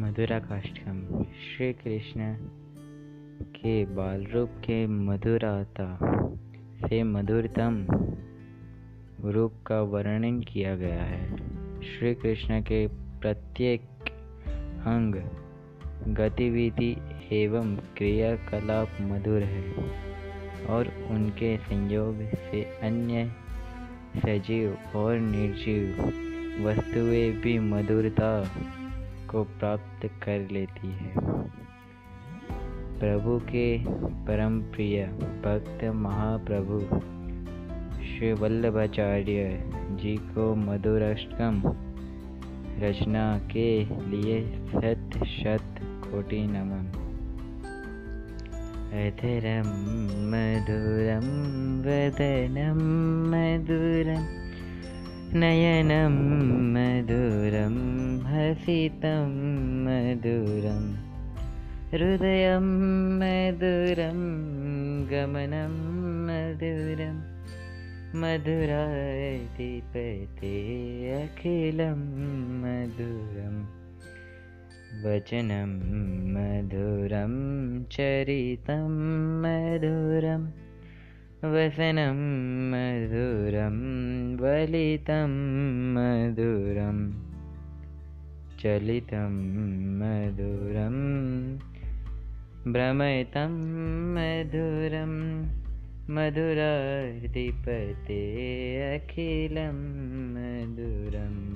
मधुरा काष्ठम। श्री कृष्ण के बाल रूप के मधुरता से मधुरतम रूप का वर्णन किया गया है। श्री कृष्ण के प्रत्येक अंग, गतिविधि एवं क्रियाकलाप मधुर है और उनके संयोग से अन्य सजीव और निर्जीव वस्तुएँ भी मधुरता को प्राप्त कर लेती है। प्रभु के परम प्रिय भक्त महाप्रभु श्री वल्लभाचार्य जी को मधुराष्टकम रचना के लिए शत शत कोटि नमन। अधरं मधुरं वदनं मधुरं नयनं मधुरं हसितं मधुरं हृदयं मधुरं गमनं मधुरम् मधुराधिपते अखिलं मधुरं वचनं मधुरं चरितं मधुरं वसनं मधुरं वलितं मधुरं चलितं मधुरं भ्रमयितं मधुरम् मधुराधिपते अखिलं मधुरम्